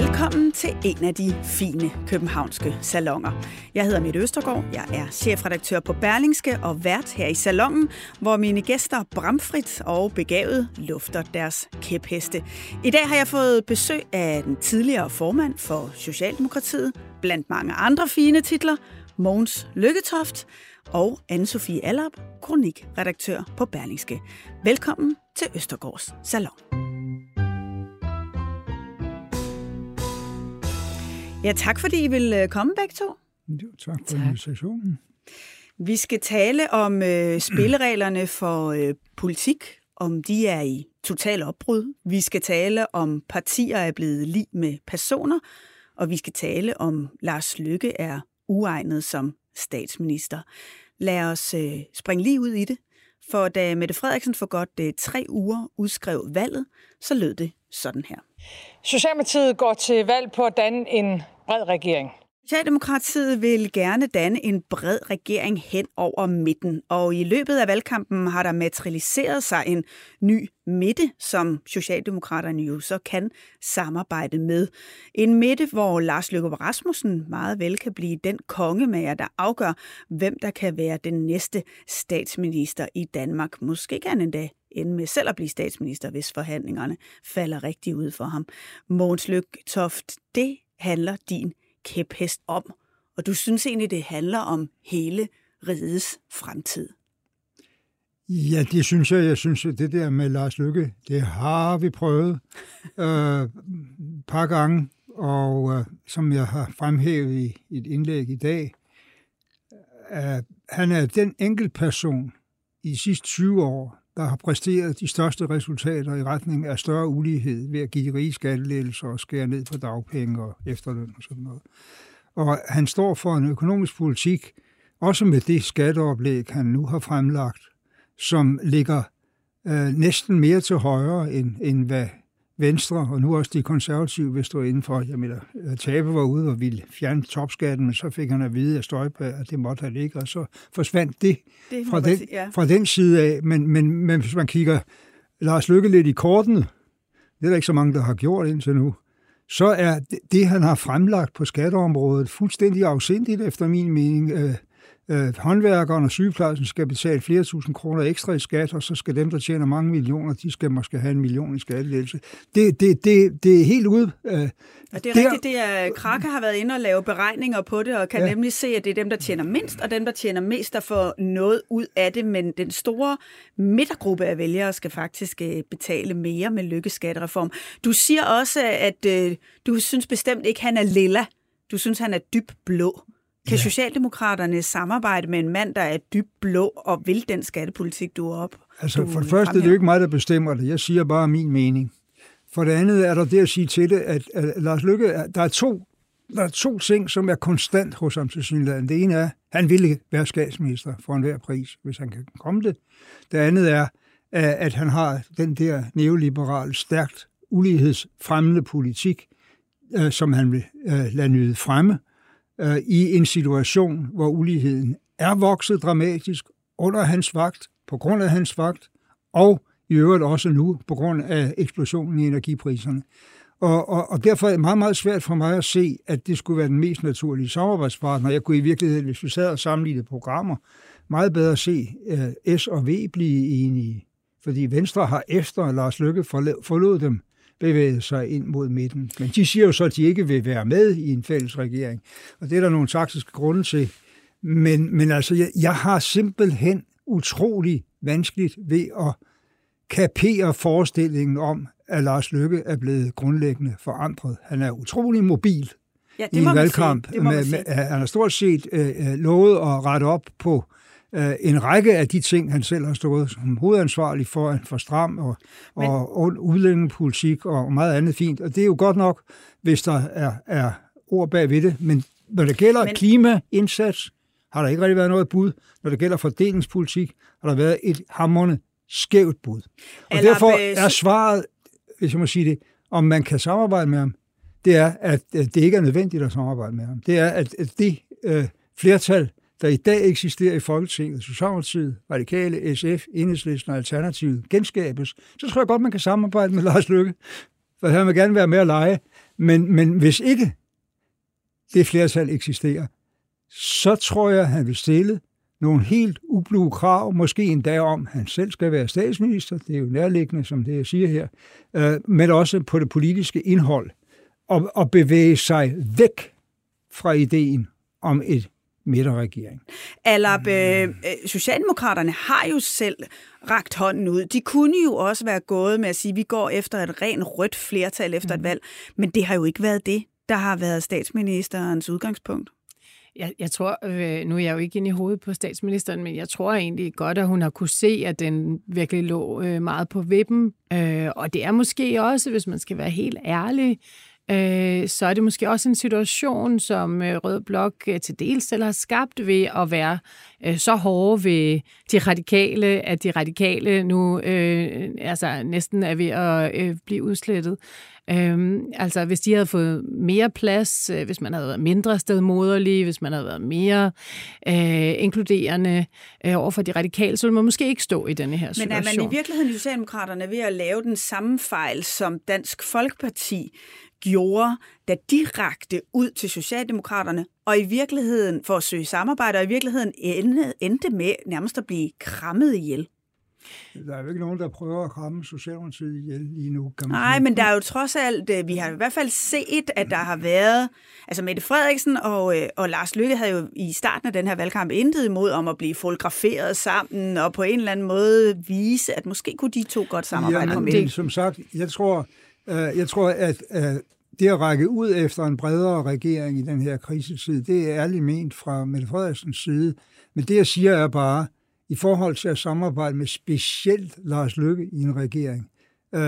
Velkommen til en af de fine københavnske salonger. Jeg hedder Mette Østergaard, jeg er chefredaktør på Berlingske og vært her i salongen, hvor mine gæster bramfrit og begavet lufter deres kæpheste. I dag har jeg fået besøg af den tidligere formand for Socialdemokratiet, blandt mange andre fine titler, Mogens Lykketoft og Anne-Sophie Allap, kronikredaktør på Berlingske. Velkommen til Østergaards Salon. Ja, tak fordi I vil øh, komme begge to. Jo, tak for invitationen. Vi skal tale om øh, spillereglerne for øh, politik, om de er i total opbrud. Vi skal tale om partier er blevet lige med personer, og vi skal tale om Lars Lykke er uegnet som statsminister. Lad os øh, springe lige ud i det. For da Mette Frederiksen for godt øh, tre uger udskrev valget, så lød det sådan her. Socialdemokratiet går til valg på at danne en bred regering. Socialdemokratiet vil gerne danne en bred regering hen over midten, og i løbet af valgkampen har der materialiseret sig en ny midte, som Socialdemokraterne jo så kan samarbejde med. En midte, hvor Lars Løkke Rasmussen meget vel kan blive den kongemager, der afgør, hvem der kan være den næste statsminister i Danmark. Måske kan han endda ende med selv at blive statsminister, hvis forhandlingerne falder rigtig ud for ham. Mogens Lykketoft, det handler din kæphest om. Og du synes egentlig, det handler om hele rigets fremtid. Ja, det synes jeg. Jeg synes, at det der med Lars Lykke, det har vi prøvet øh, par gange. Og øh, som jeg har fremhævet i et indlæg i dag, øh, han er den enkelt person i de sidste 20 år, der har præsteret de største resultater i retning af større ulighed ved at give rige skattelettelser og skære ned på dagpenge og efterløn og sådan noget. Og han står for en økonomisk politik, også med det skatteoplæg, han nu har fremlagt, som ligger øh, næsten mere til højre, end, end hvad Venstre og nu også de konservative vil stå indenfor. Jeg mener, Tabe var ude og ville fjerne topskatten, men så fik han at vide af Støjberg, at det måtte han ikke, og så forsvandt det, det fra, den, sige, ja. fra den side af. Men, men, men hvis man kigger Lars Lykke lidt i kortene, det er der ikke så mange, der har gjort indtil nu, så er det, han har fremlagt på skatteområdet, fuldstændig afsindigt efter min mening. Øh, håndværkeren og sygeplejersken skal betale flere tusind kroner ekstra i skat, og så skal dem, der tjener mange millioner, de skal måske have en million i skattelettelse. Det, det, det, det er helt ude. Øh, og det er der, rigtigt, det er, Krake har været inde og lave beregninger på det, og kan ja. nemlig se, at det er dem, der tjener mindst, og dem, der tjener mest, der får noget ud af det, men den store midtergruppe af vælgere skal faktisk øh, betale mere med lykkeskattereform. Du siger også, at øh, du synes bestemt ikke, han er lilla. Du synes, han er dyb blå. Kan ja. Socialdemokraterne samarbejde med en mand, der er dybt blå og vil den skattepolitik, du er op? Altså, for det første det er det jo ikke mig, der bestemmer det. Jeg siger bare min mening. For det andet er der det at sige til det, at, at Lars Lykke, der er to der er to ting, som er konstant hos ham til synligheden. Det ene er, at han ville være statsminister for enhver pris, hvis han kan komme det. Det andet er, at han har den der neoliberale, stærkt ulighedsfremmende politik, øh, som han vil øh, lade nyde fremme, øh, i en situation, hvor uligheden er vokset dramatisk under hans vagt, på grund af hans vagt, og i øvrigt også nu på grund af eksplosionen i energipriserne. Og, og, og derfor er det meget, meget svært for mig at se, at det skulle være den mest naturlige samarbejdspartner. Jeg kunne i virkeligheden, hvis vi sad og sammenlignede programmer, meget bedre se uh, S og V blive enige. Fordi Venstre har efter Lars Lykke forlod dem bevæget sig ind mod midten. Men de siger jo så, at de ikke vil være med i en fælles regering. Og det er der nogle taktiske grunde til. Men, men altså, jeg, jeg har simpelthen utrolig vanskeligt ved at kapere forestillingen om, at Lars Lykke er blevet grundlæggende forandret. Han er utrolig mobil ja, i en valgkamp. Med, med, han har stort set øh, øh, lovet at rette op på en række af de ting, han selv har stået som hovedansvarlig for, for stram og, Men... og udlændingepolitik og meget andet fint. Og det er jo godt nok, hvis der er, er ord bag ved det. Men når det gælder Men... klimaindsats, har der ikke rigtig været noget bud. Når det gælder fordelingspolitik, har der været et hammerne skævt bud. Og Eller derfor er svaret, hvis jeg må sige det, om man kan samarbejde med ham, det er, at det ikke er nødvendigt at samarbejde med ham. Det er, at det øh, flertal, der i dag eksisterer i Folketinget, Socialdemokratiet, Radikale, SF, Enhedslisten og Alternativet, genskabes, så tror jeg godt, man kan samarbejde med Lars Lykke. For han vil gerne være med at lege. Men, men hvis ikke det flertal eksisterer, så tror jeg, han vil stille nogle helt ublu krav, måske endda om, at han selv skal være statsminister, det er jo nærliggende, som det jeg siger her, øh, men også på det politiske indhold, og, og bevæge sig væk fra ideen om et midterregering. Alab, øh, Socialdemokraterne har jo selv ragt hånden ud. De kunne jo også være gået med at sige, at vi går efter et rent rødt flertal efter et mm. valg, men det har jo ikke været det, der har været statsministerens udgangspunkt. Jeg, jeg tror, øh, nu er jeg jo ikke inde i hovedet på statsministeren, men jeg tror egentlig godt, at hun har kunne se, at den virkelig lå øh, meget på vippen. Øh, og det er måske også, hvis man skal være helt ærlig, øh, så er det måske også en situation, som øh, Rød Blok øh, til dels selv har skabt ved at være øh, så hårde ved de radikale, at de radikale nu øh, altså næsten er ved at øh, blive udslettet. Øhm, altså, hvis de havde fået mere plads, øh, hvis man havde været mindre stedmoderlig, hvis man havde været mere øh, inkluderende øh, over for de radikale, så ville man måske ikke stå i denne her situation. Men er man i virkeligheden i Socialdemokraterne ved at lave den samme fejl, som Dansk Folkeparti gjorde, da de rakte ud til Socialdemokraterne, og i virkeligheden for at søge samarbejde, og i virkeligheden endte, endte med nærmest at blive krammet ihjel. Der er jo ikke nogen, der prøver at kramme Socialdemokratiet ihjel lige nu. Kan man Nej, men der er jo trods alt, øh, vi har i hvert fald set, at der har været, altså Mette Frederiksen og, øh, og Lars Lykke havde jo i starten af den her valgkamp intet imod om at blive fotograferet sammen, og på en eller anden måde vise, at måske kunne de to godt samarbejde ja, men, som sagt, jeg tror, jeg tror at det at række ud efter en bredere regering i den her krisetid, det er ærligt ment fra Mette Frederiksens side. Men det, jeg siger, er bare, i forhold til at samarbejde med specielt Lars Løkke i en regering, øh,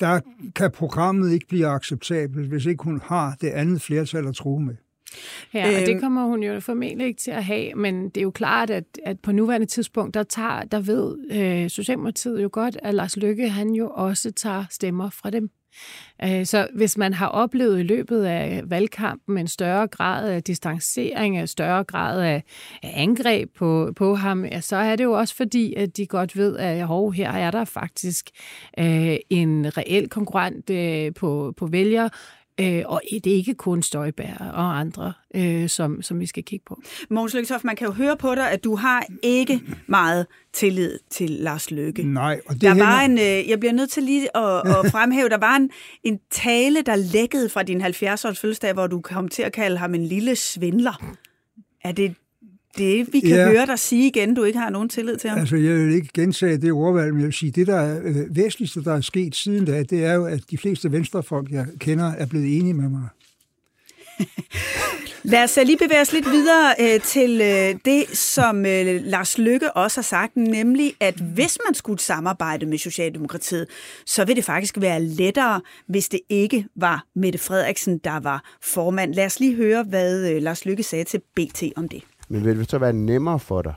der kan programmet ikke blive acceptabelt, hvis ikke hun har det andet flertal at tro med. Ja, og det øhm. kommer hun jo formentlig ikke til at have, men det er jo klart, at, at på nuværende tidspunkt, der, tager, der ved øh, Socialdemokratiet jo godt, at Lars Lykke han jo også tager stemmer fra dem. Øh, så hvis man har oplevet i løbet af valgkampen en større grad af distancering, en større grad af angreb på, på ham, så er det jo også fordi, at de godt ved, at hov, her er der faktisk øh, en reel konkurrent øh, på, på vælger, Øh, og det er ikke kun Støjbær og andre, øh, som, som vi skal kigge på. Mogens Lykketoft, man kan jo høre på dig, at du har ikke meget tillid til Lars Løkke. Nej, og det der hænger... var en, øh, jeg bliver nødt til lige at, at fremhæve, der var en, en tale, der lækkede fra din 70-års fødselsdag, hvor du kom til at kalde ham en lille svindler. Er det det, vi kan ja. høre dig sige igen, du ikke har nogen tillid til ham? Altså, jeg vil ikke gentage det ordvalg, men jeg vil sige, det der er øh, væsentligste, der er sket siden da, det er jo, at de fleste venstrefolk, jeg kender, er blevet enige med mig. Lad os lige bevæge os lidt videre øh, til øh, det, som øh, Lars Lykke også har sagt, nemlig at hvis man skulle samarbejde med Socialdemokratiet, så vil det faktisk være lettere, hvis det ikke var Mette Frederiksen, der var formand. Lad os lige høre, hvad øh, Lars Lykke sagde til BT om det. Men vil det så være nemmere for dig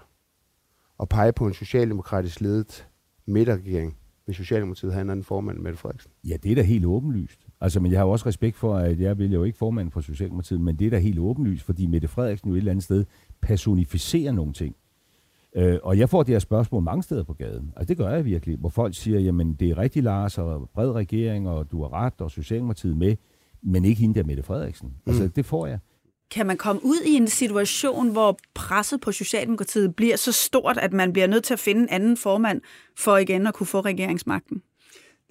at pege på en socialdemokratisk ledet midterregering, hvis Socialdemokratiet har en anden formand, Mette Frederiksen? Ja, det er da helt åbenlyst. Altså, men jeg har jo også respekt for, at jeg vil jo ikke formand for Socialdemokratiet, men det er da helt åbenlyst, fordi Mette Frederiksen jo et eller andet sted personificerer nogle ting. Øh, og jeg får det her spørgsmål mange steder på gaden. Altså det gør jeg virkelig, hvor folk siger, jamen det er rigtig Lars og bred regering, og du har ret, og Socialdemokratiet med, men ikke hende der Mette Frederiksen. Altså mm. det får jeg. Kan man komme ud i en situation, hvor presset på Socialdemokratiet bliver så stort, at man bliver nødt til at finde en anden formand for igen at kunne få regeringsmagten?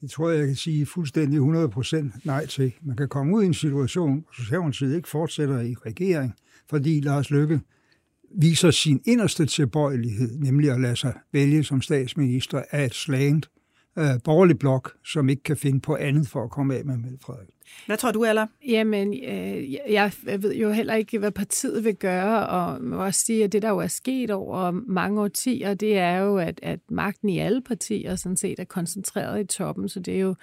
Det tror jeg, jeg kan sige fuldstændig 100% nej til. Man kan komme ud i en situation, hvor Socialdemokratiet ikke fortsætter i regering, fordi Lars Løkke viser sin inderste tilbøjelighed, nemlig at lade sig vælge som statsminister af et slagent øh, borgerlig blok, som ikke kan finde på andet for at komme af med Mette Frederiksen. Hvad tror du, Aller? Jamen, øh, jeg ved jo heller ikke, hvad partiet vil gøre, og må også sige, at det, der jo er sket over mange årtier, det er jo, at, at magten i alle partier sådan set er koncentreret i toppen, så det er jo,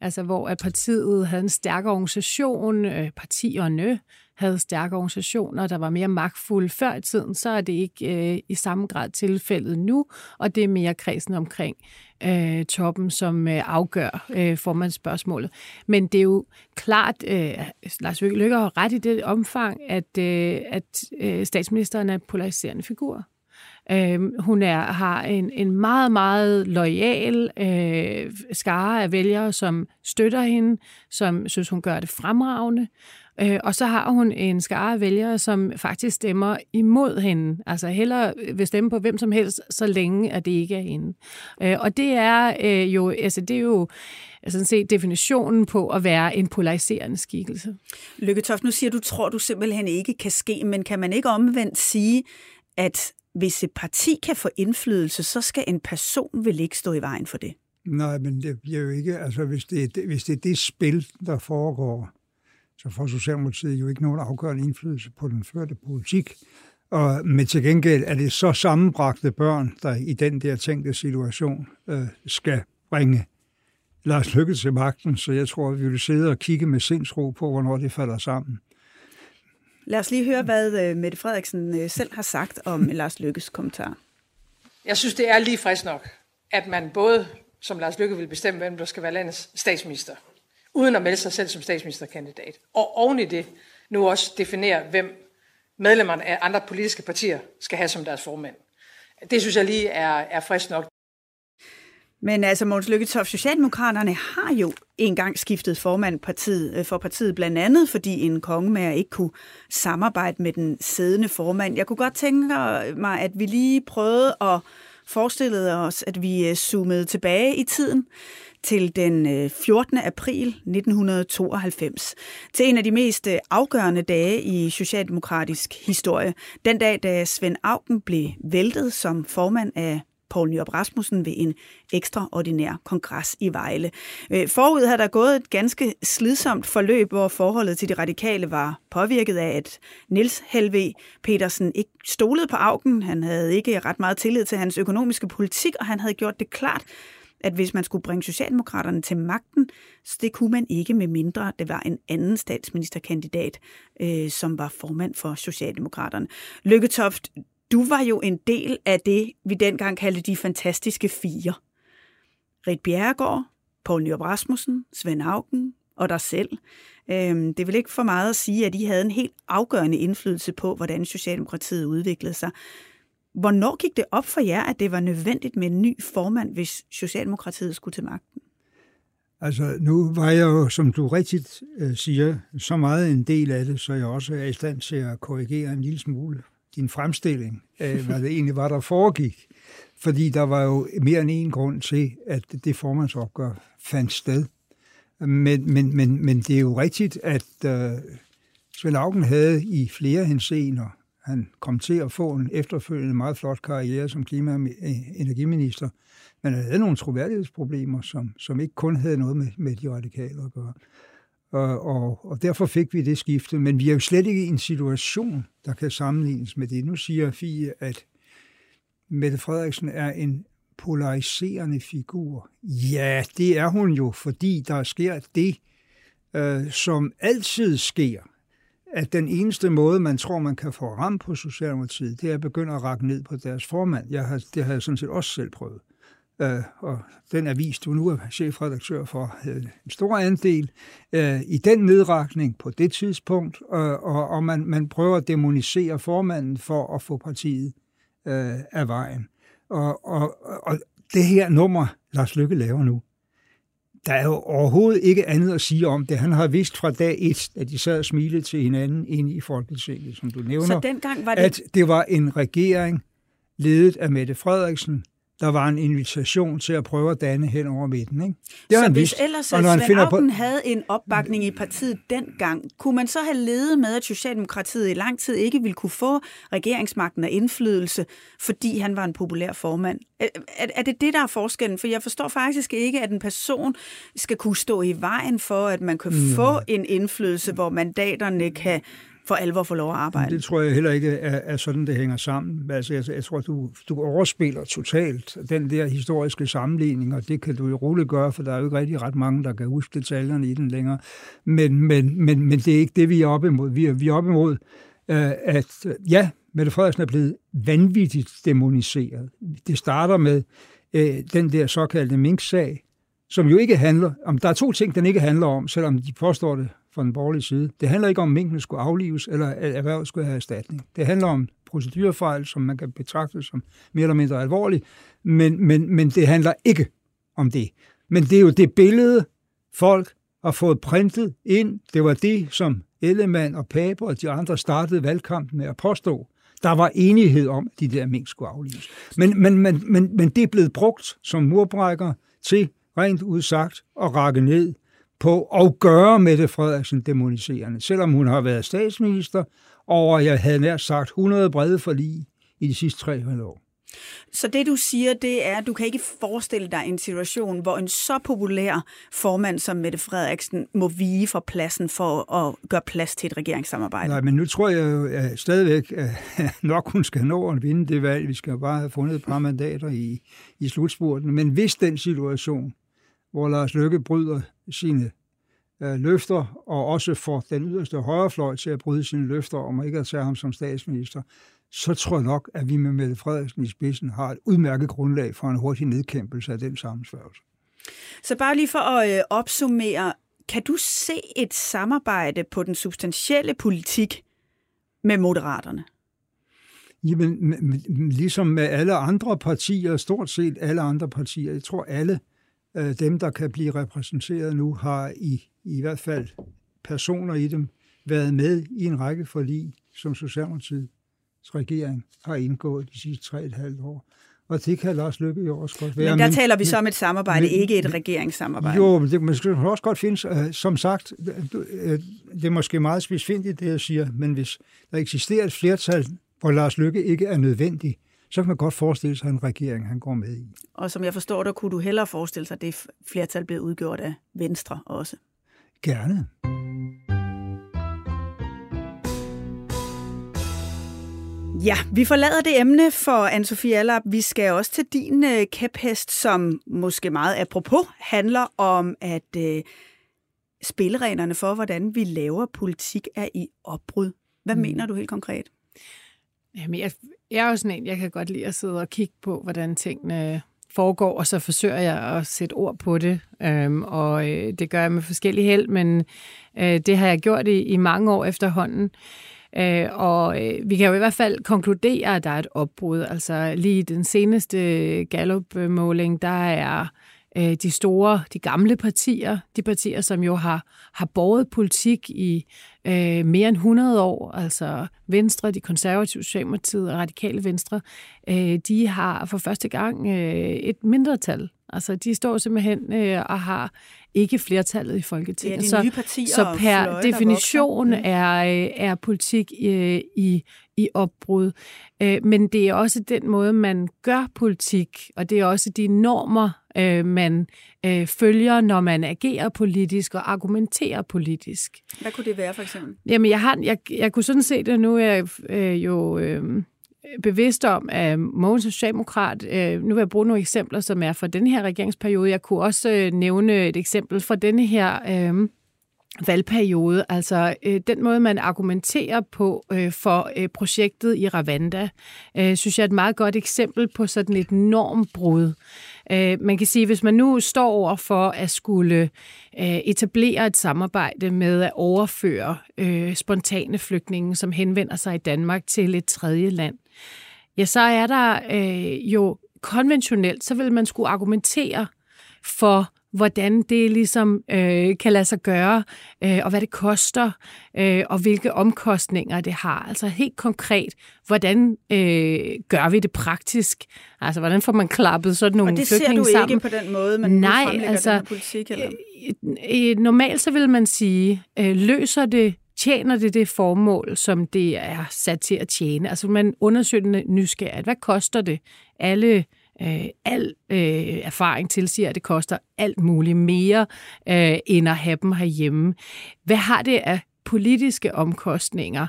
altså, hvor at partiet havde en stærk organisation, øh, partierne havde stærke organisationer, der var mere magtfulde før i tiden, så er det ikke øh, i samme grad tilfældet nu, og det er mere kredsen omkring øh, toppen, som øh, afgør øh, formandsspørgsmålet. Men det er jo klart, øh, Lars Løkke har ret i det omfang, at, øh, at øh, statsministeren er en polariserende figur. Øh, hun er, har en, en meget, meget lojal øh, skare af vælgere, som støtter hende, som synes, hun gør det fremragende. Øh, og så har hun en skare af vælgere, som faktisk stemmer imod hende. Altså heller vil stemme på hvem som helst, så længe at det ikke er hende. Øh, og det er øh, jo, altså det er jo sådan set definitionen på at være en polariserende skikkelse. Lykke Toft, nu siger du, tror du simpelthen ikke kan ske, men kan man ikke omvendt sige, at hvis et parti kan få indflydelse, så skal en person vel ikke stå i vejen for det? Nej, men det bliver jo ikke, altså hvis det, hvis det er det spil, der foregår, så får Socialdemokratiet jo ikke nogen afgørende indflydelse på den førte politik. Og, men til gengæld er det så sammenbragte børn, der i den der tænkte situation øh, skal bringe Lars Lykke til magten, så jeg tror, vi vil sidde og kigge med sindsro på, hvornår det falder sammen. Lad os lige høre, hvad øh, Mette Frederiksen øh, selv har sagt om Lars Lykkes kommentar. Jeg synes, det er lige frisk nok, at man både, som Lars Lykke vil bestemme, hvem der skal være landets statsminister, uden at melde sig selv som statsministerkandidat. Og oven i det nu også definere, hvem medlemmerne af andre politiske partier skal have som deres formand. Det synes jeg lige er, er frisk nok. Men altså, Måns Lykketoft, Socialdemokraterne har jo engang skiftet formand partiet, øh, for partiet, blandt andet fordi en kongemager ikke kunne samarbejde med den siddende formand. Jeg kunne godt tænke mig, at vi lige prøvede at forestillede os, at vi øh, zoomede tilbage i tiden til den øh, 14. April 1992, til en af de mest øh, afgørende dage i socialdemokratisk historie. Den dag, da Svend Augen blev væltet som formand af Poul Nyrup Rasmussen ved en ekstraordinær kongres i Vejle. Øh, forud havde der gået et ganske slidsomt forløb, hvor forholdet til de radikale var påvirket af, at Niels Helve Petersen ikke stolede på Augen. Han havde ikke ret meget tillid til hans økonomiske politik, og han havde gjort det klart, at hvis man skulle bringe Socialdemokraterne til magten, så det kunne man ikke med mindre, det var en anden statsministerkandidat, øh, som var formand for Socialdemokraterne. Lykketoft, du var jo en del af det, vi dengang kaldte de fantastiske fire. Rit Bjerregaard, Poul Nyrup Rasmussen, Svend Augen og dig selv. Øhm, det vil ikke for meget at sige, at I havde en helt afgørende indflydelse på, hvordan Socialdemokratiet udviklede sig. Hvornår gik det op for jer, at det var nødvendigt med en ny formand, hvis Socialdemokratiet skulle til magten? Altså, nu var jeg jo, som du rigtigt øh, siger, så meget en del af det, så jeg også er i stand til at korrigere en lille smule din fremstilling af, hvad det egentlig var, der foregik. Fordi der var jo mere end en grund til, at det formandsopgør fandt sted. Men, men, men, men det er jo rigtigt, at øh, Svend Augen havde i flere henseender han kom til at få en efterfølgende meget flot karriere som klima- og energiminister, men han havde nogle troværdighedsproblemer, som, som ikke kun havde noget med, med de radikale at gøre. Og, og, og derfor fik vi det skifte. Men vi er jo slet ikke i en situation, der kan sammenlignes med det. Nu siger Fie, at Mette Frederiksen er en polariserende figur. Ja, det er hun jo, fordi der sker det, øh, som altid sker at den eneste måde, man tror, man kan få ram på Socialdemokratiet, det er at begynde at række ned på deres formand. Jeg har, det har jeg sådan set også selv prøvet. Uh, og den avis, du nu er chefredaktør for, havde en stor andel uh, i den nedrakning på det tidspunkt, uh, og, og man, man prøver at demonisere formanden for at få partiet uh, af vejen. Og, og, og det her nummer, Lars Lykke laver nu, der er jo overhovedet ikke andet at sige om det. Han har vidst fra dag et, at de sad og smilede til hinanden inde i Folketinget, som du nævner. Så dengang var det... At det var en regering ledet af Mette Frederiksen, der var en invitation til at prøve at danne hen over midten. Ikke? Det så hvis vidst. ellers og når Svend finder Auken på... havde en opbakning i partiet dengang, kunne man så have ledet med, at Socialdemokratiet i lang tid ikke ville kunne få regeringsmagten og indflydelse, fordi han var en populær formand? Er, er, er det det, der er forskellen? For jeg forstår faktisk ikke, at en person skal kunne stå i vejen for, at man kan mm. få en indflydelse, hvor mandaterne kan for alvor få lov at arbejde. Det tror jeg heller ikke er, er sådan, det hænger sammen. Altså, jeg, jeg tror, du, du overspiller totalt den der historiske sammenligning, og det kan du jo roligt gøre, for der er jo ikke rigtig ret mange, der kan huske detaljerne i den længere. Men, men, men, men det er ikke det, vi er op imod. Vi er, vi er op imod, øh, at ja, Mette Frederiksen er blevet vanvittigt demoniseret. Det starter med øh, den der såkaldte Mink-sag, som jo ikke handler om... Der er to ting, den ikke handler om, selvom de påstår det fra den borgerlige side. Det handler ikke om, at minkene skulle aflives, eller at erhvervet skulle have erstatning. Det handler om procedurefejl, som man kan betragte som mere eller mindre alvorlig, men, men, men det handler ikke om det. Men det er jo det billede, folk har fået printet ind. Det var det, som Ellemann og Pape og de andre startede valgkampen med at påstå. Der var enighed om, at de der mink skulle aflives. Men, men, men, men, men det er blevet brugt som murbrækker til rent udsagt at rakke ned på at gøre Mette Frederiksen demoniserende, selvom hun har været statsminister, og jeg havde nær sagt 100 brede forlig i de sidste tre år. Så det du siger, det er, at du kan ikke forestille dig en situation, hvor en så populær formand som Mette Frederiksen må vige fra pladsen for at gøre plads til et regeringssamarbejde. Nej, men nu tror jeg jo at stadigvæk, at nok hun skal nå at vinde det valg. Vi skal bare have fundet et par mandater i, i slutspurten. Men hvis den situation, hvor Lars Løkke bryder sine øh, løfter, og også får den yderste højrefløj til at bryde sine løfter om ikke at tage ham som statsminister, så tror jeg nok, at vi med Mette Frederiksen i spidsen har et udmærket grundlag for en hurtig nedkæmpelse af den sammensværgelse. Så bare lige for at øh, opsummere, kan du se et samarbejde på den substantielle politik med moderaterne? Jamen, ligesom med alle andre partier, stort set alle andre partier, jeg tror alle øh, dem, der kan blive repræsenteret nu, har i, i hvert fald personer i dem været med i en række forlig, som Socialdemokratiets regering har indgået de sidste tre et halvt år. Og det kan Lars Løkke jo også godt være. Men der men, taler vi så om et samarbejde, men, ikke et regeringssamarbejde. Jo, men det man skal også godt findes, uh, som sagt, uh, det er måske meget specifikt det, jeg siger, men hvis der eksisterer et flertal, hvor Lars Løkke ikke er nødvendig, så kan man godt forestille sig en regering, han går med i. Og som jeg forstår dig, kunne du hellere forestille sig, at det flertal bliver udgjort af Venstre også? Gerne. Ja, vi forlader det emne for Anne-Sophie Allap. Vi skal også til din uh, kæphest, som måske meget apropos handler om, at uh, spillereglerne for, hvordan vi laver politik, er i opbrud. Hvad mm. mener du helt konkret? Jamen, jeg, jeg er jo sådan en, jeg kan godt lide at sidde og kigge på, hvordan tingene foregår, og så forsøger jeg at sætte ord på det. Øhm, og øh, det gør jeg med forskellige held, men øh, det har jeg gjort i, i mange år efterhånden. Øh, og øh, vi kan jo i hvert fald konkludere, at der er et opbrud. Altså lige den seneste Gallup-måling, der er øh, de store, de gamle partier, de partier, som jo har, har båret politik i øh, mere end 100 år, altså Venstre, de konservative, Socialdemokratiet og Radikale Venstre, øh, de har for første gang øh, et mindretal. Altså de står simpelthen øh, og har ikke flertallet i Folketinget. Ja, de nye partier så, så per definition mm. er, øh, er politik øh, i, i opbrud. Øh, men det er også den måde, man gør politik, og det er også de normer, øh, man øh, følger, når man agerer politisk og argumenterer politisk. Hvad kunne det være for eksempel? Jamen, jeg, har, jeg, jeg kunne sådan se det, nu er jeg øh, jo... Øh, bevidst om, at Mogens Socialdemokrat, øh, nu vil jeg bruge nogle eksempler, som er fra den her regeringsperiode. Jeg kunne også øh, nævne et eksempel fra denne her øh, valgperiode. Altså øh, den måde, man argumenterer på øh, for øh, projektet i Ravanda, øh, synes jeg er et meget godt eksempel på sådan et normbrud. Øh, man kan sige, hvis man nu står over for at skulle øh, etablere et samarbejde med at overføre øh, spontane flygtninge, som henvender sig i Danmark til et tredje land, ja, så er der øh, jo konventionelt, så vil man skulle argumentere for hvordan det ligesom øh, kan lade sig gøre, øh, og hvad det koster, øh, og hvilke omkostninger det har. Altså helt konkret, hvordan øh, gør vi det praktisk? Altså, hvordan får man klappet sådan nogle flygtninge sammen? Og det ser du ikke på den måde, man Nej, altså, den politik? Eller? Øh, normalt så vil man sige, øh, løser det tjener det det formål, som det er sat til at tjene? Altså man undersøger nysgerrigt. Hvad koster det? Alle Øh, al øh, erfaring tilsiger, at det koster alt muligt mere, øh, end at have dem herhjemme. Hvad har det af politiske omkostninger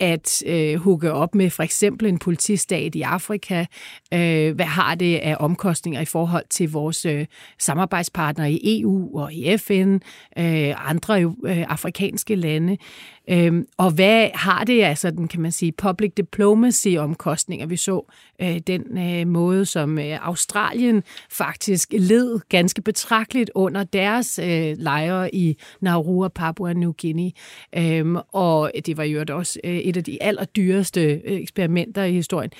at øh, hugge op med for eksempel en politistat i Afrika? Øh, hvad har det af omkostninger i forhold til vores øh, samarbejdspartnere i EU og i FN, øh, andre øh, afrikanske lande? Øh, og hvad har det altså den, kan man sige, public diplomacy omkostninger? Vi så øh, den øh, måde, som øh, Australien faktisk led ganske betragteligt under deres øh, lejre i Nauru og Papua New Guinea. Øh, og det var jo også øh, et af de allerdyreste øh, eksperimenter i historien.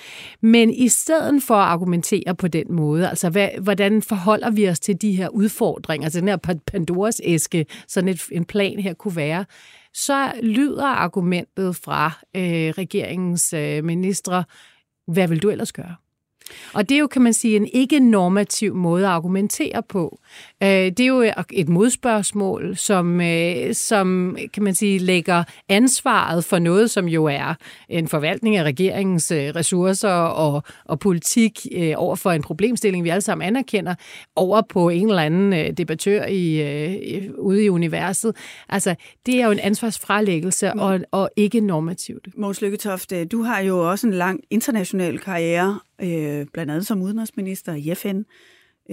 Men i stedet for at argumentere på den måde, altså hvad, hvordan forholder vi os til de her udfordringer, altså den her Pandoras æske, sådan et, en plan her kunne være, så lyder argumentet fra øh, regeringens øh, ministre, hvad vil du ellers gøre? Og det er jo, kan man sige, en ikke-normativ måde at argumentere på. Øh, det er jo et modspørgsmål, som, øh, som kan man sige, lægger ansvaret for noget, som jo er en forvaltning af regeringens øh, ressourcer og, og politik over for en problemstilling, vi alle sammen anerkender, over på en eller anden debattør i, ude i universet. Altså, det er jo en ansvarsfralæggelse og, og ikke normativt. Måns Lykketoft, du har jo også en lang international karriere, øh, blandt andet som udenrigsminister i FN.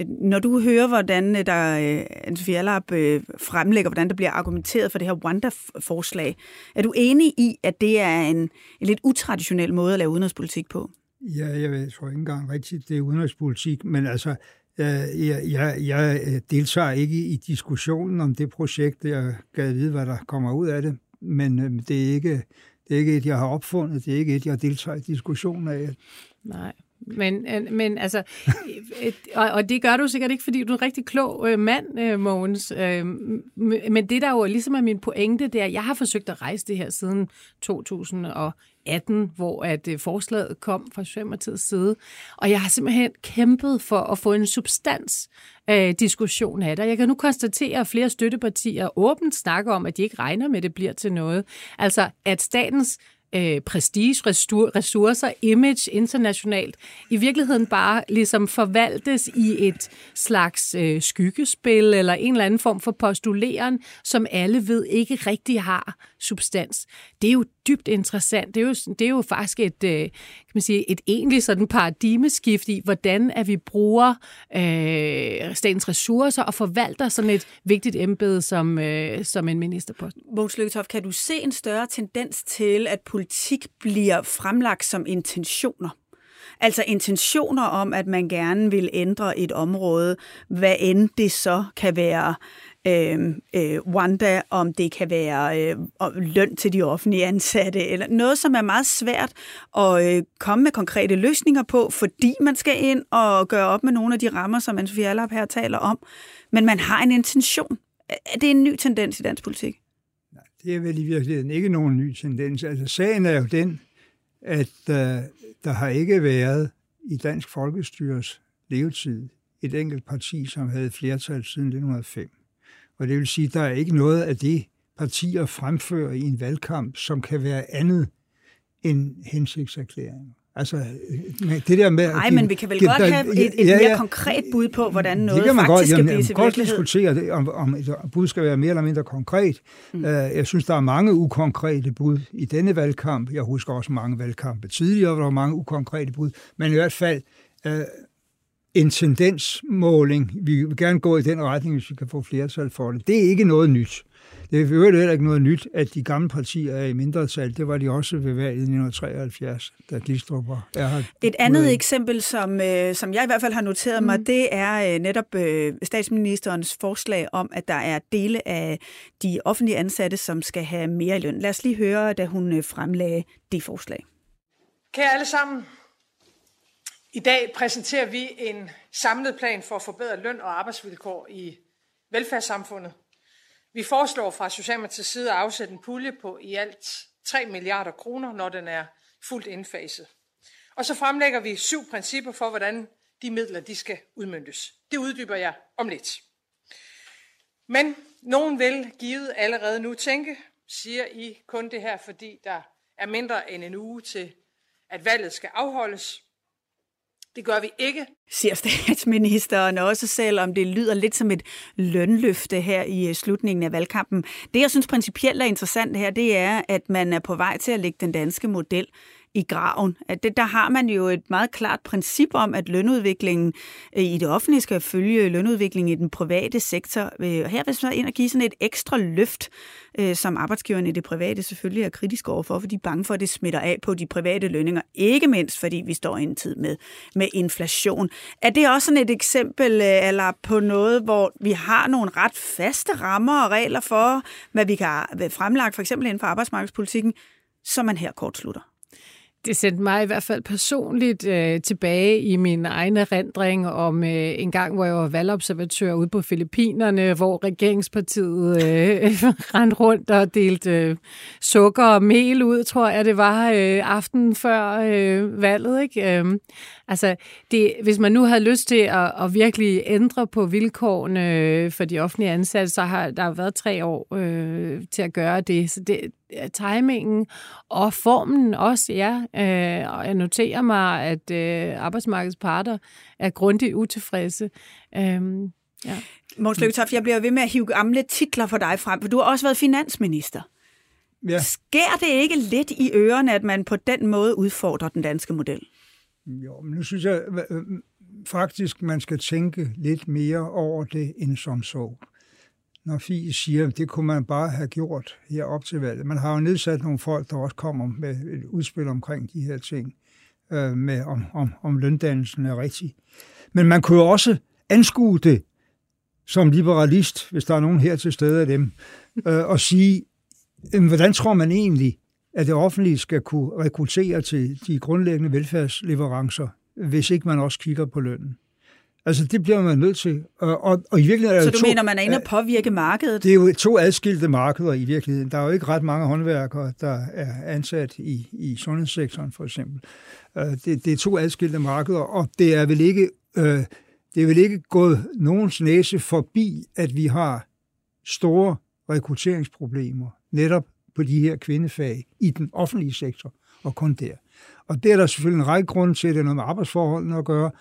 Når du hører, hvordan øh, der øh, Anne Allap øh, fremlægger, hvordan der bliver argumenteret for det her Wanda-forslag, er du enig i, at det er en, en lidt utraditionel måde at lave udenrigspolitik på? Ja, jeg, ved, jeg tror ikke engang rigtigt, det er udenrigspolitik, men altså, jeg, jeg, jeg deltager ikke i diskussionen om det projekt. Jeg kan vide, hvad der kommer ud af det, men det er ikke, det er ikke et, jeg har opfundet. Det er ikke et, jeg deltager i diskussionen af. Nej. Men, øh, men altså, øh, øh, og, og det gør du sikkert ikke, fordi du er en rigtig klog øh, mand, øh, Mogens. Øh, men det, der jo ligesom er min pointe, det er, at jeg har forsøgt at rejse det her siden 2018, hvor at øh, forslaget kom fra Socialdemokratiets side. Og jeg har simpelthen kæmpet for at få en substans øh, diskussion af det. Jeg kan nu konstatere, at flere støttepartier åbent snakker om, at de ikke regner med, at det bliver til noget. Altså, at statens øh, prestige, ressourcer, image internationalt, i virkeligheden bare ligesom forvaltes i et slags øh, skyggespil eller en eller anden form for postuleren, som alle ved ikke rigtig har substans. Det er jo dybt interessant. Det er jo, det er jo faktisk et, øh, kan man sige, et egentlig sådan paradigmeskift i, hvordan at vi bruger øh, statens ressourcer og forvalter sådan et vigtigt embede som, øh, som en ministerpost. Mogens Lykketoft, kan du se en større tendens til, at politik bliver fremlagt som intentioner? Altså intentioner om, at man gerne vil ændre et område, hvad end det så kan være øh, øh, Wanda, om det kan være øh, løn til de offentlige ansatte, eller noget, som er meget svært at øh, komme med konkrete løsninger på, fordi man skal ind og gøre op med nogle af de rammer, som Anne-Sophie Allap her taler om. Men man har en intention. Er det en ny tendens i dansk politik? Det er vel i virkeligheden ikke nogen ny tendens. Altså sagen er jo den, at øh, der har ikke været i dansk folkestyres levetid et enkelt parti, som havde flertal siden 1905. Og det vil sige, at der er ikke noget af det, partier fremfører i en valgkamp, som kan være andet end hensigtserklæringer. Altså, det der med... Nej, men vi kan vel godt der, have et, et ja, ja, mere konkret bud på, hvordan noget det kan man faktisk godt, jamen, skal blive til godt diskutere det, om, om et bud skal være mere eller mindre konkret. Mm. Uh, jeg synes, der er mange ukonkrete bud i denne valgkamp. Jeg husker også mange valgkampe tidligere, hvor der var mange ukonkrete bud. Men i hvert fald, uh, en tendensmåling. Vi vil gerne gå i den retning, hvis vi kan få flertal for det. Det er ikke noget nyt. Det er heller ikke noget nyt, at de gamle partier er i mindretal. Det var de også ved valget i 1973, da Glistrup var her. Et andet med. eksempel, som, øh, som jeg i hvert fald har noteret mig, mm. det er øh, netop øh, statsministerens forslag om, at der er dele af de offentlige ansatte, som skal have mere løn. Lad os lige høre, da hun fremlagde det forslag. Kære alle sammen, i dag præsenterer vi en samlet plan for at forbedre løn og arbejdsvilkår i velfærdssamfundet. Vi foreslår fra Socialdemokratiets side at afsætte en pulje på i alt 3 milliarder kroner, når den er fuldt indfaset. Og så fremlægger vi syv principper for, hvordan de midler de skal udmyndtes. Det uddyber jeg om lidt. Men nogen vil givet allerede nu tænke, siger I kun det her, fordi der er mindre end en uge til, at valget skal afholdes. Det gør vi ikke. Siger statsministeren også selvom det lyder lidt som et lønløfte her i øh, slutningen af valgkampen. Det, jeg synes principielt er interessant her, det er, at man er på vej til at lægge den danske model i graven. At det, der har man jo et meget klart princip om, at lønudviklingen øh, i det offentlige skal følge lønudviklingen i den private sektor. Øh, og her vil man ind og give sådan et ekstra løft, øh, som arbejdsgiverne i det private selvfølgelig er kritiske overfor, fordi de er bange for, at det smitter af på de private lønninger. Ikke mindst, fordi vi står i en tid med, med inflation. Er det også sådan et eksempel eller på noget, hvor vi har nogle ret faste rammer og regler for, hvad vi kan fremlagt, for eksempel inden for arbejdsmarkedspolitikken, som man her kort slutter? Det sendte mig i hvert fald personligt øh, tilbage i min egen erindring om øh, en gang, hvor jeg var valgobservatør ude på Filippinerne, hvor regeringspartiet øh, rendte rundt og delte øh, sukker og mel ud, tror jeg det var, øh, aftenen før øh, valget. Ikke? Øh, altså, det, hvis man nu havde lyst til at, at virkelig ændre på vilkårene øh, for de offentlige ansatte, så har der været tre år øh, til at gøre det. Så det, timingen og formen også, ja. Øh, og jeg noterer mig, at øh, arbejdsmarkedets parter er grundigt utilfredse. Øh, ja. Måns Løgtoft, jeg bliver ved med at hive gamle titler for dig frem, for du har også været finansminister. Ja. Sker det ikke lidt i ørerne, at man på den måde udfordrer den danske model? Jo, men nu synes jeg faktisk, man skal tænke lidt mere over det end som så når Fie siger, at det kunne man bare have gjort her op til valget. Man har jo nedsat nogle folk, der også kommer med et udspil omkring de her ting, øh, med om, om, om løndannelsen er rigtig. Men man kunne jo også anskue det som liberalist, hvis der er nogen her til stede af dem, øh, og sige, øh, hvordan tror man egentlig, at det offentlige skal kunne rekruttere til de grundlæggende velfærdsleverancer, hvis ikke man også kigger på lønnen? Altså, det bliver man nødt til. Og, og, og i virkeligheden er Så du to, mener, man er inde og påvirke markedet? Det er jo to adskilte markeder i virkeligheden. Der er jo ikke ret mange håndværkere, der er ansat i, i sundhedssektoren, for eksempel. Uh, det, det er to adskilte markeder, og det er vel ikke, uh, det er vel ikke gået nogens næse forbi, at vi har store rekrutteringsproblemer netop på de her kvindefag i den offentlige sektor, og kun der. Og det er der selvfølgelig en række grunde til, at det er noget med arbejdsforholdene at gøre,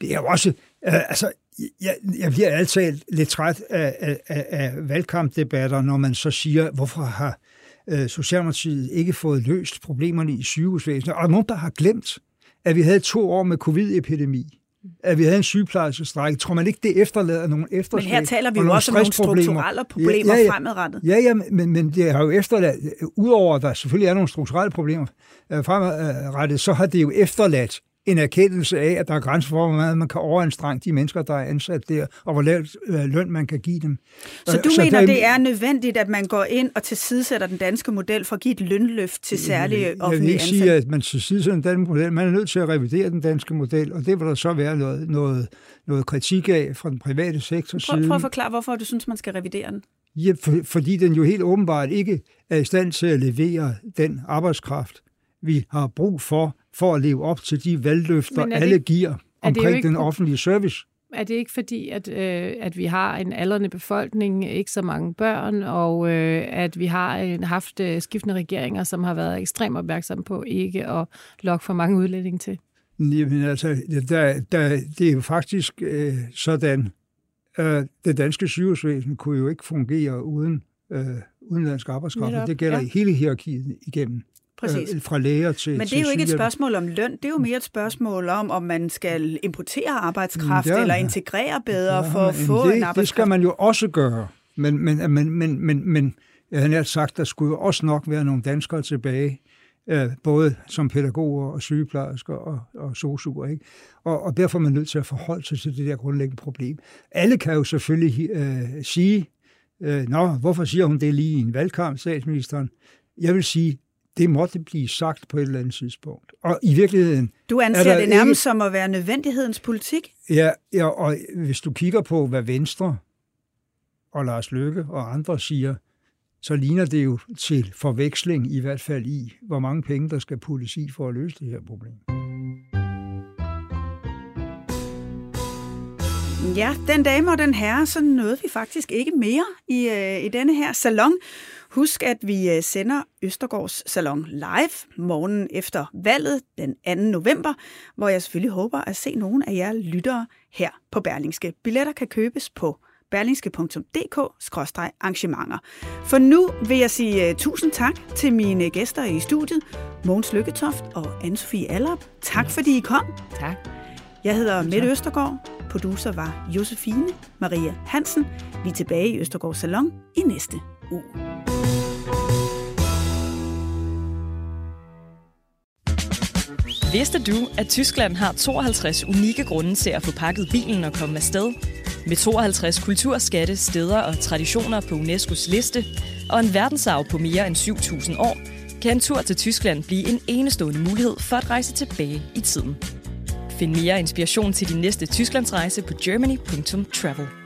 det er jo også, øh, altså, jeg, jeg bliver altid lidt træt af, af, af valgkampdebatter, når man så siger, hvorfor har øh, Socialdemokratiet ikke fået løst problemerne i sygehusvæsenet? Og der er nogen, der har glemt, at vi havde to år med covid-epidemi at vi havde en sygeplejerskestrække. Tror man ikke, det efterlader nogle efterslæb? Men her taler vi jo også om nogle strukturelle problemer ja, ja, ja. fremadrettet. Ja, ja, men, men det har jo efterladt, udover at der selvfølgelig er nogle strukturelle problemer øh, fremadrettet, så har det jo efterladt en erkendelse af, at der er grænser for, hvor meget man kan overanstrenge de mennesker, der er ansat der, og hvor lavt øh, løn man kan give dem. Så du så mener, der, det er nødvendigt, at man går ind og tilsidesætter den danske model for at give et lønløft til særlige offentlige Jeg vil ikke sige, at man tilsidesætter den danske model. Man er nødt til at revidere den danske model, og det vil der så være noget, noget, noget kritik af fra den private sektor side. Prøv, prøv at forklare, hvorfor du synes, man skal revidere den. Ja, for, fordi den jo helt åbenbart ikke er i stand til at levere den arbejdskraft, vi har brug for, for at leve op til de valgløfter, det, alle giver omkring den offentlige service. Er det ikke fordi, at, øh, at vi har en aldrende befolkning, ikke så mange børn, og øh, at vi har en, haft øh, skiftende regeringer, som har været ekstremt opmærksomme på ikke at lokke for mange udlændinge til? Jamen altså, der, der, det er jo faktisk øh, sådan, at det danske sygehusvæsen kunne jo ikke fungere uden øh, udenlandsk arbejdskraft, det gælder ja. hele hierarkiet igennem. Præcis. Øh, fra læger til Men det er jo ikke et spørgsmål om løn, det er jo mere et spørgsmål om, om man skal importere arbejdskraft ja, eller integrere bedre ja, for at få det, en arbejdskraft. Det skal man jo også gøre. Men, men, men, men, men, men jeg har nært sagt, der skulle jo også nok være nogle danskere tilbage, øh, både som pædagoger og sygeplejersker og, og sosuer. Ikke? Og, og derfor er man nødt til at forholde sig til det der grundlæggende problem. Alle kan jo selvfølgelig øh, sige, øh, Nå, hvorfor siger hun det lige i en valgkamp, statsministeren? Jeg vil sige, det måtte blive sagt på et eller andet tidspunkt. Og i virkeligheden... Du anser det nærmest ikke... som at være nødvendighedens politik? Ja, ja, og hvis du kigger på, hvad Venstre og Lars Løkke og andre siger, så ligner det jo til forveksling i hvert fald i, hvor mange penge der skal puttes i for at løse det her problem. Ja, den dame og den herre, så nåede vi faktisk ikke mere i, øh, i denne her salon. Husk, at vi øh, sender Østergaards Salon live morgen efter valget den 2. november, hvor jeg selvfølgelig håber at se nogle af jer lyttere her på Berlingske. Billetter kan købes på berlingske.dk-arrangementer. For nu vil jeg sige uh, tusind tak til mine gæster i studiet, Mogens Lykketoft og Anne-Sophie Allerup. Tak fordi I kom. Tak. Jeg hedder Mette Østergaard. Producer var Josefine Maria Hansen. Vi er tilbage i Østergaard Salon i næste uge. Vidste du, at Tyskland har 52 unikke grunde til at få pakket bilen og komme afsted? Med 52 kulturskatte, steder og traditioner på UNESCO's liste, og en verdensarv på mere end 7.000 år, kan en tur til Tyskland blive en enestående mulighed for at rejse tilbage i tiden. Find mere inspiration til din næste Tysklandsrejse på germany.travel.